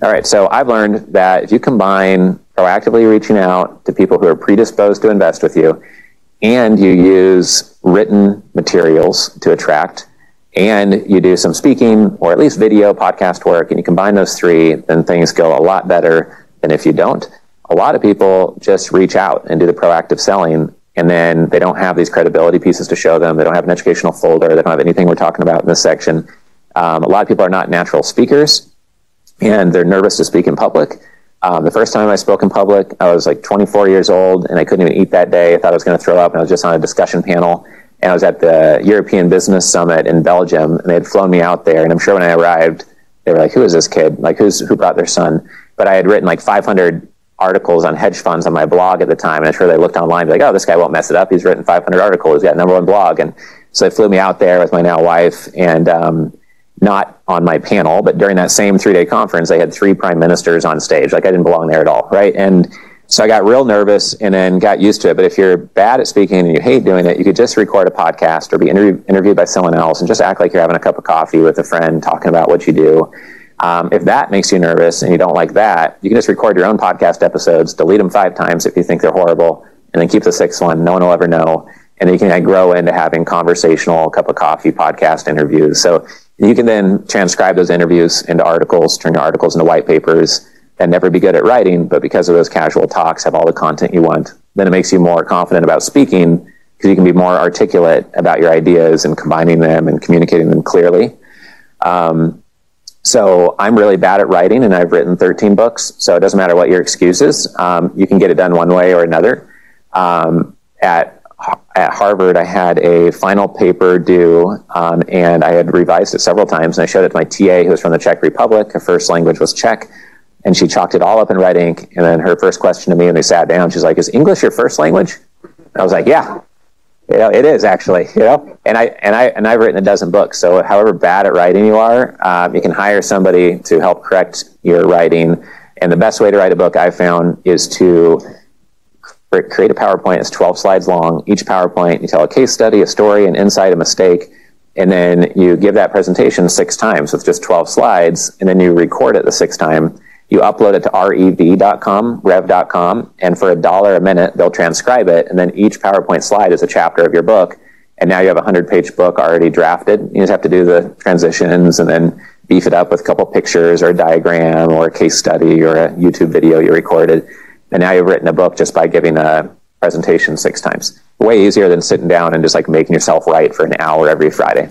All right. So I've learned that if you combine proactively reaching out to people who are predisposed to invest with you and you use written materials to attract and you do some speaking or at least video podcast work and you combine those three, then things go a lot better than if you don't. A lot of people just reach out and do the proactive selling and then they don't have these credibility pieces to show them. They don't have an educational folder. They don't have anything we're talking about in this section. Um, a lot of people are not natural speakers and they're nervous to speak in public. Um, the first time I spoke in public, I was like 24 years old and I couldn't even eat that day. I thought I was going to throw up and I was just on a discussion panel and I was at the European Business Summit in Belgium, and they had flown me out there. And I'm sure when I arrived, they were like, "Who is this kid? Like, who's who brought their son?" But I had written like 500 articles on hedge funds on my blog at the time, and I'm sure they looked online, and be like, "Oh, this guy won't mess it up. He's written 500 articles. He's got number one blog." And so they flew me out there with my now wife, and um, not on my panel, but during that same three day conference, they had three prime ministers on stage. Like I didn't belong there at all, right? And so I got real nervous and then got used to it. But if you're bad at speaking and you hate doing it, you could just record a podcast or be interview, interviewed by someone else and just act like you're having a cup of coffee with a friend talking about what you do. Um, if that makes you nervous and you don't like that, you can just record your own podcast episodes, delete them five times if you think they're horrible, and then keep the sixth one. No one will ever know. And then you can grow into having conversational cup of coffee podcast interviews. So you can then transcribe those interviews into articles, turn your articles into white papers and never be good at writing, but because of those casual talks, have all the content you want. Then it makes you more confident about speaking because you can be more articulate about your ideas and combining them and communicating them clearly. Um, so I'm really bad at writing, and I've written 13 books. So it doesn't matter what your excuse is, um, you can get it done one way or another. Um, at at Harvard, I had a final paper due, um, and I had revised it several times. And I showed it to my TA, who was from the Czech Republic. Her first language was Czech and she chalked it all up in red ink. And then her first question to me when they sat down, she's like, "Is English your first language?" I was like, "Yeah, you know, it is actually." You know, and I and I and I've written a dozen books. So, however bad at writing you are, um, you can hire somebody to help correct your writing. And the best way to write a book I found is to create a PowerPoint. It's 12 slides long. Each PowerPoint, you tell a case study, a story, an insight, a mistake, and then you give that presentation six times with just 12 slides, and then you record it the sixth time you upload it to rev.com, rev.com, and for a dollar a minute, they'll transcribe it. And then each PowerPoint slide is a chapter of your book. And now you have a 100 page book already drafted. You just have to do the transitions and then beef it up with a couple pictures or a diagram or a case study or a YouTube video you recorded. And now you've written a book just by giving a presentation six times. Way easier than sitting down and just like making yourself write for an hour every Friday.